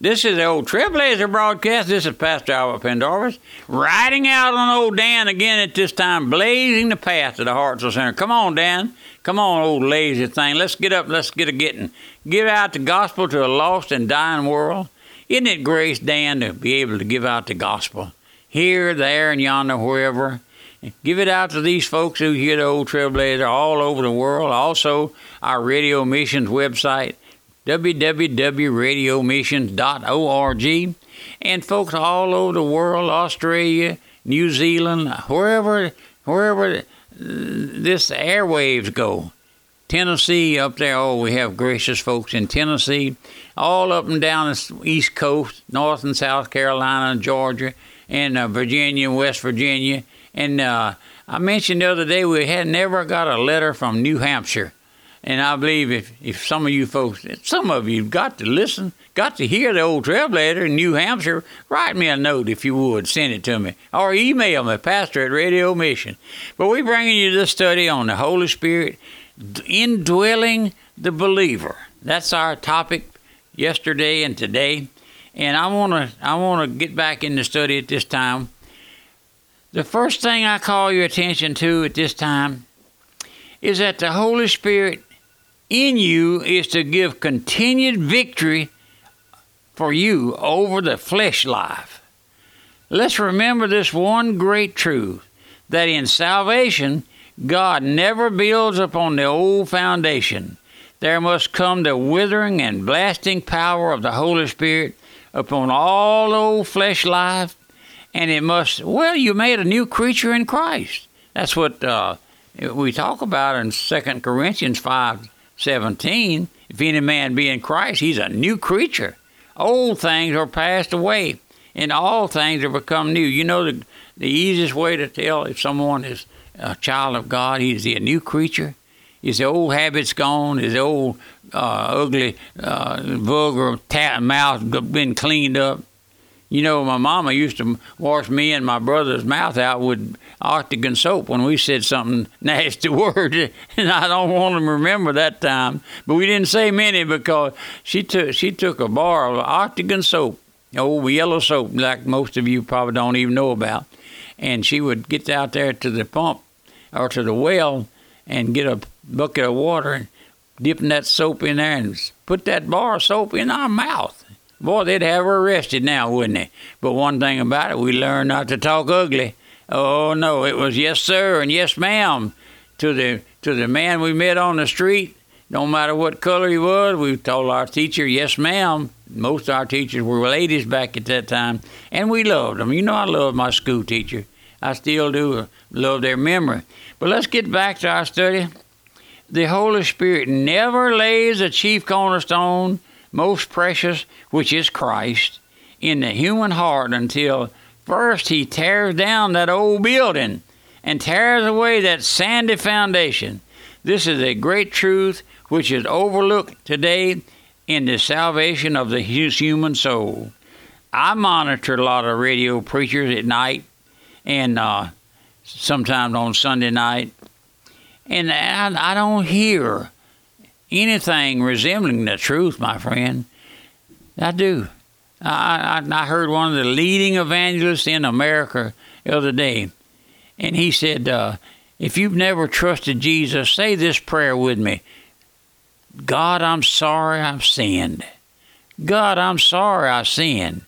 This is the old Trailblazer broadcast. This is Pastor Albert Pendarvis riding out on old Dan again at this time, blazing the path to the Hartselle Center. Come on, Dan. Come on, old lazy thing. Let's get up. Let's get a getting. Give out the gospel to a lost and dying world. Isn't it grace, Dan, to be able to give out the gospel here, there, and yonder, wherever? Give it out to these folks who hear the old Trailblazer all over the world. Also, our radio missions website www.radiomissions.org. And folks all over the world, Australia, New Zealand, wherever, wherever this airwaves go. Tennessee up there, oh, we have gracious folks in Tennessee, all up and down the East Coast, North and South Carolina, Georgia, and uh, Virginia, West Virginia. And uh, I mentioned the other day we had never got a letter from New Hampshire. And I believe if, if some of you folks, some of you've got to listen, got to hear the old Trailblazer in New Hampshire, write me a note if you would, send it to me, or email me, pastor at Radio Mission. But we're bringing you this study on the Holy Spirit indwelling the believer. That's our topic yesterday and today. And I want to I want to get back in the study at this time. The first thing I call your attention to at this time is that the Holy Spirit in you is to give continued victory for you over the flesh life. Let's remember this one great truth that in salvation, God never builds upon the old foundation. There must come the withering and blasting power of the Holy Spirit upon all old flesh life, and it must, well, you made a new creature in Christ. That's what uh, we talk about in 2 Corinthians 5 17, if any man be in Christ, he's a new creature. Old things are passed away, and all things are become new. You know, the, the easiest way to tell if someone is a child of God, is he a new creature. Is his old habits gone, his old uh, ugly, uh, vulgar tat mouth been cleaned up. You know, my mama used to wash me and my brother's mouth out with octagon soap when we said something nasty word, and I don't want to remember that time. But we didn't say many because she took she took a bar of octagon soap, old yellow soap, like most of you probably don't even know about, and she would get out there to the pump or to the well and get a bucket of water and dipping that soap in there and put that bar of soap in our mouth Boy, they'd have her arrested now, wouldn't they? But one thing about it, we learned not to talk ugly. Oh no, it was yes sir and yes ma'am to the to the man we met on the street. No matter what color he was, we told our teacher yes ma'am. Most of our teachers were ladies back at that time, and we loved them. You know, I love my school teacher. I still do love their memory. But let's get back to our study. The Holy Spirit never lays a chief cornerstone most precious, which is Christ, in the human heart until first he tears down that old building and tears away that sandy foundation. This is a great truth which is overlooked today in the salvation of the human soul. I monitor a lot of radio preachers at night and uh, sometimes on Sunday night, and I, I don't hear anything resembling the truth, my friend. I do. I, I, I heard one of the leading evangelists in America the other day, and he said, uh, If you've never trusted Jesus, say this prayer with me God, I'm sorry I've sinned. God, I'm sorry I sinned.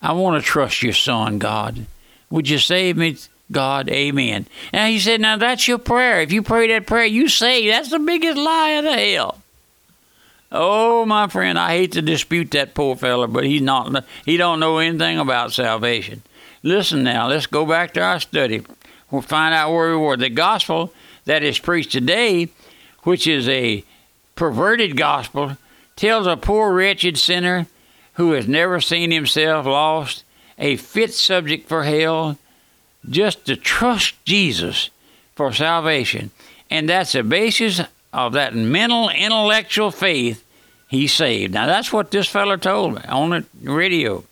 I want to trust your son, God. Would you save me God, amen. Now he said, now that's your prayer. If you pray that prayer, you say that's the biggest lie of the hell. Oh, my friend, I hate to dispute that poor fella, but he's not. He don't know anything about salvation. Listen now, let's go back to our study. We'll find out where we were. The gospel that is preached today, which is a perverted gospel, tells a poor wretched sinner who has never seen himself lost, a fit subject for hell, just to trust Jesus for salvation. And that's the basis of that mental, intellectual faith he's saved. Now, that's what this fellow told me on the radio.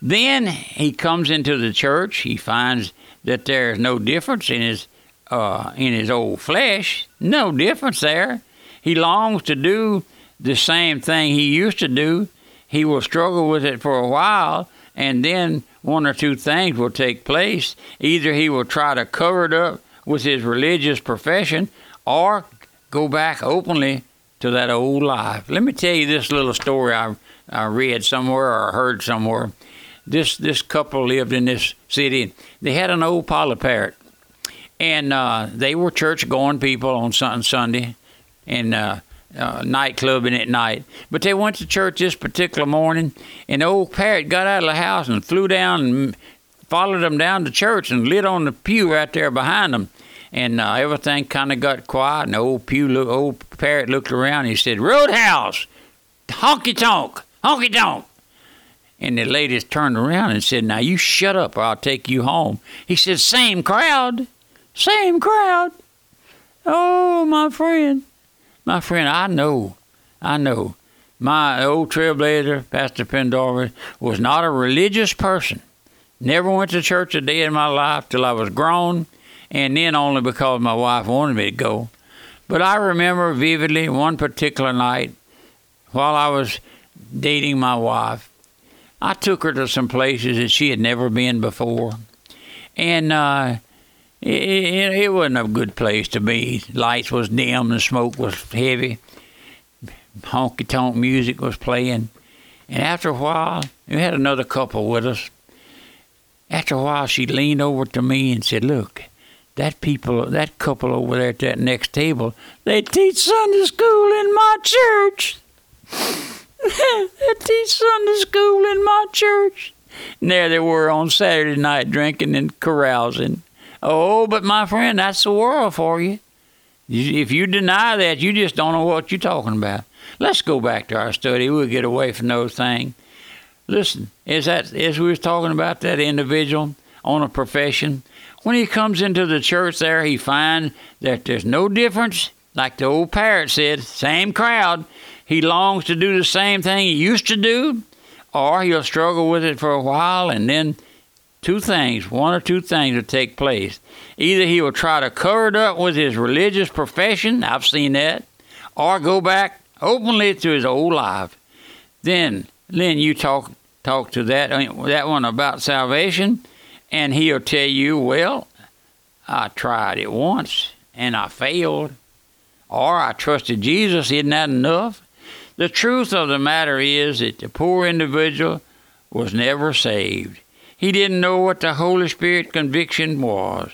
Then he comes into the church. He finds that there is no difference in his uh, in his old flesh. No difference there. He longs to do the same thing he used to do. he will struggle with it for a while, and then one or two things will take place. Either he will try to cover it up with his religious profession or go back openly to that old life. Let me tell you this little story I, I read somewhere or heard somewhere. This this couple lived in this city. They had an old parrot, and uh, they were church going people on Sunday, and uh, uh, nightclubbing at night. But they went to church this particular morning, and the old parrot got out of the house and flew down and followed them down to church and lit on the pew right there behind them. And uh, everything kind of got quiet, and the old pew, look, old parrot looked around. And he said, "Roadhouse, honky tonk, honky tonk." And the ladies turned around and said, "Now you shut up, or I'll take you home." He said, "Same crowd, same crowd." Oh, my friend. My friend, I know, I know. My old trailblazer, Pastor Pendarvis, was not a religious person. Never went to church a day in my life till I was grown, and then only because my wife wanted me to go. But I remember vividly one particular night while I was dating my wife. I took her to some places that she had never been before. And uh, it, it, it wasn't a good place to be. Lights was dim, the smoke was heavy, honky tonk music was playing, and after a while, we had another couple with us. After a while, she leaned over to me and said, "Look, that people, that couple over there at that next table, they teach Sunday school in my church. they teach Sunday school in my church." And there they were on Saturday night drinking and carousing. Oh, but my friend, that's the world for you. If you deny that, you just don't know what you're talking about. Let's go back to our study. We'll get away from those things. Listen, is that as we was talking about that individual on a profession, when he comes into the church there, he finds that there's no difference. Like the old parrot said, same crowd. He longs to do the same thing he used to do, or he'll struggle with it for a while and then two things, one or two things will take place. Either he will try to cover it up with his religious profession, I've seen that, or go back openly to his old life. Then, Lynn, you talk talk to that uh, that one about salvation, and he'll tell you, well, I tried it once and I failed, or I trusted Jesus. Isn't that enough? The truth of the matter is that the poor individual was never saved. He didn't know what the Holy Spirit conviction was.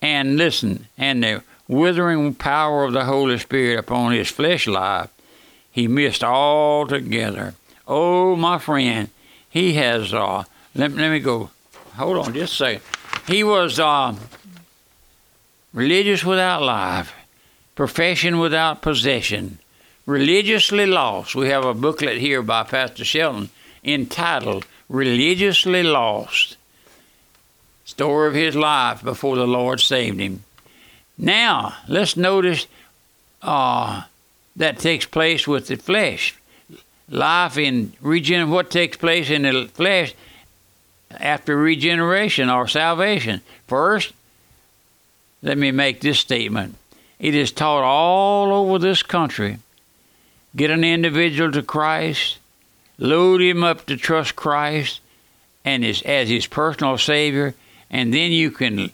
And listen, and the withering power of the Holy Spirit upon his flesh life, he missed altogether. Oh, my friend, he has, uh, let, let me go, hold on just a second. He was uh, religious without life, profession without possession, religiously lost. We have a booklet here by Pastor Shelton entitled religiously lost. Story of his life before the Lord saved him. Now, let's notice uh, that takes place with the flesh. Life in regen what takes place in the flesh after regeneration or salvation. First, let me make this statement. It is taught all over this country. Get an individual to Christ, load him up to trust Christ and his, as his personal Savior, and then you can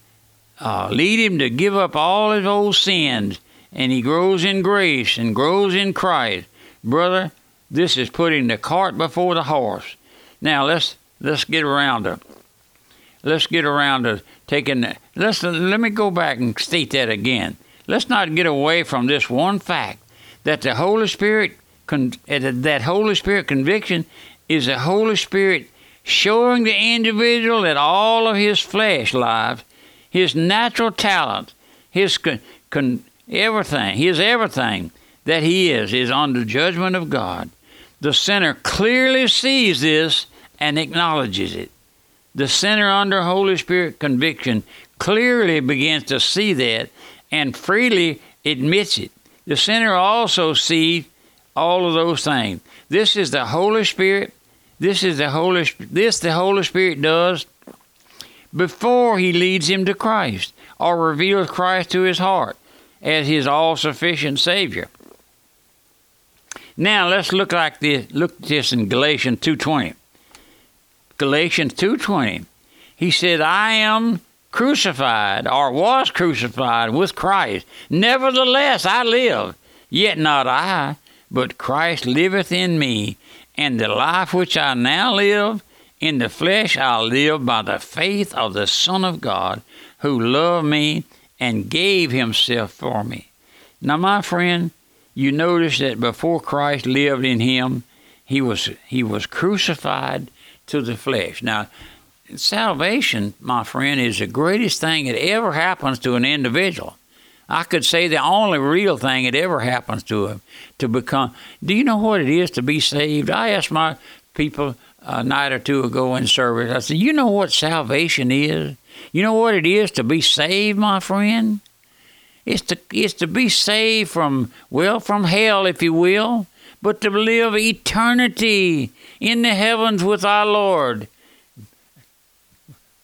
uh, lead him to give up all his old sins, and he grows in grace and grows in Christ. Brother, this is putting the cart before the horse. Now let's let's get around to let's get around to taking let's let me go back and state that again. Let's not get away from this one fact that the Holy Spirit con- that Holy Spirit conviction is the Holy Spirit showing the individual that all of his flesh life, his natural talent, his con- con- everything, his everything that he is, is under judgment of God. The sinner clearly sees this and acknowledges it. The sinner under Holy Spirit conviction clearly begins to see that and freely admits it. The sinner also sees all of those things. This is the Holy Spirit. This is the Holy this the Holy Spirit does before he leads him to Christ or reveals Christ to his heart as his all-sufficient savior. Now let's look like this. Look at this in Galatians two twenty. Galatians two twenty. He said, "I am crucified, or was crucified with Christ. Nevertheless, I live. Yet not I, but Christ liveth in me. And the life which I now live in the flesh, I live by the faith of the Son of God, who loved me and gave himself for me." Now, my friend, you notice that before Christ lived in him, he was he was crucified to the flesh. Now, salvation, my friend, is the greatest thing that ever happens to an individual. I could say the only real thing that ever happens to him to become. Do you know what it is to be saved? I asked my people a night or two ago in service. I said, "You know what salvation is? You know what it is to be saved, my friend? It's to it's to be saved from well from hell, if you will, but to live eternity in the heavens with our Lord,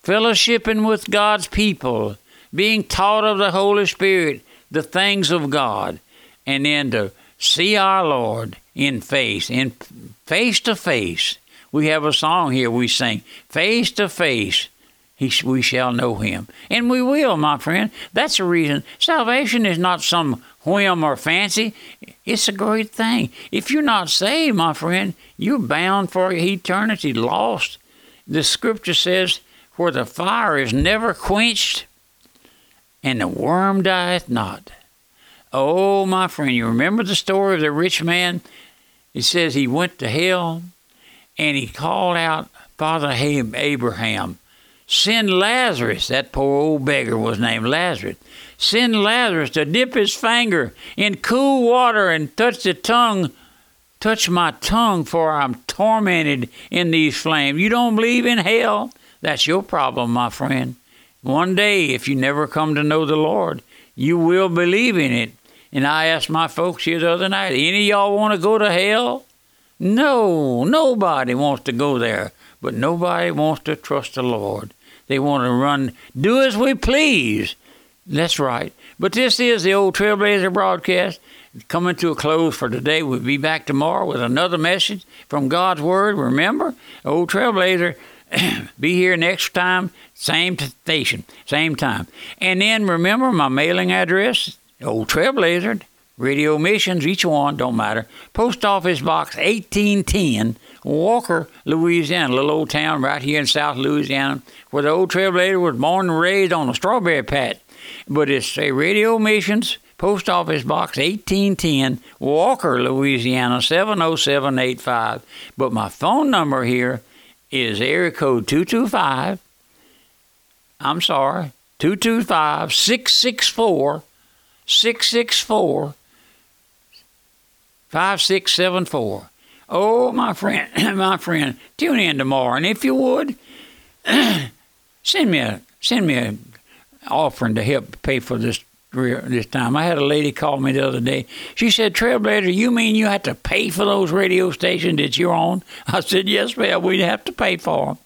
fellowshipping with God's people, being taught of the Holy Spirit the things of God, and then to see our Lord in face, in face to face. We have a song here we sing, face to face he, we shall know him. And we will, my friend. That's the reason. Salvation is not some whim or fancy. It's a great thing. If you're not saved, my friend, you're bound for eternity, lost. The scripture says, where the fire is never quenched and the worm dieth not. Oh, my friend, you remember the story of the rich man? It says he went to hell and he called out, Father Abraham, Send Lazarus, that poor old beggar was named Lazarus. Send Lazarus to dip his finger in cool water and touch the tongue, touch my tongue, for I'm tormented in these flames. You don't believe in hell? That's your problem, my friend. One day, if you never come to know the Lord, you will believe in it. And I asked my folks here the other night, any of y'all want to go to hell? No, nobody wants to go there, but nobody wants to trust the Lord. They want to run, do as we please. That's right. But this is the old Trailblazer broadcast coming to a close for today. We'll be back tomorrow with another message from God's Word. Remember, old Trailblazer, be here next time, same station, same time. And then remember my mailing address, old Trailblazer, Radio Missions, each one, don't matter. Post Office Box 1810, Walker, Louisiana, little old town right here in South Louisiana, where the old trailblazer was born and raised on a strawberry patch. But it's a Radio Missions, Post Office Box 1810, Walker, Louisiana 70785. But my phone number here is area code 225. I'm sorry, 225 664 664 5674. Oh, my friend, my friend, tune in tomorrow, and if you would, send me a send me a offering to help pay for this this time. I had a lady call me the other day. She said, "Trailblazer, you mean you have to pay for those radio stations that you're on?" I said, "Yes, ma'am. We have to pay for them.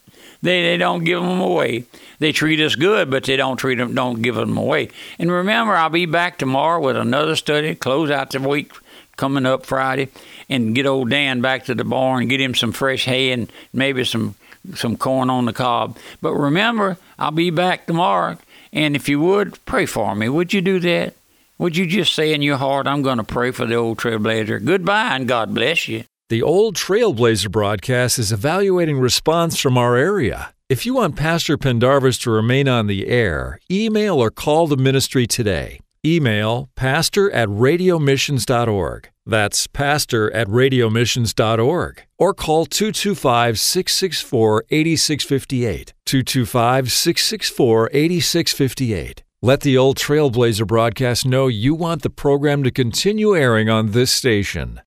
They they don't give them away. They treat us good, but they don't treat them don't give them away." And remember, I'll be back tomorrow with another study. Close out the week coming up Friday, and get old Dan back to the barn, get him some fresh hay and maybe some some corn on the cob. But remember, I'll be back tomorrow, and if you would pray for me, would you do that? Would you just say in your heart, I'm going to pray for the old trailblazer? Goodbye, and God bless you. The Old Trailblazer broadcast is evaluating response from our area. If you want Pastor Pendarvis to remain on the air, email or call the ministry today. Email pastor at radiomissions.org. That's pastor at radiomissions.org. Or call 225 664 8658. 225 664 8658. Let the old Trailblazer broadcast know you want the program to continue airing on this station.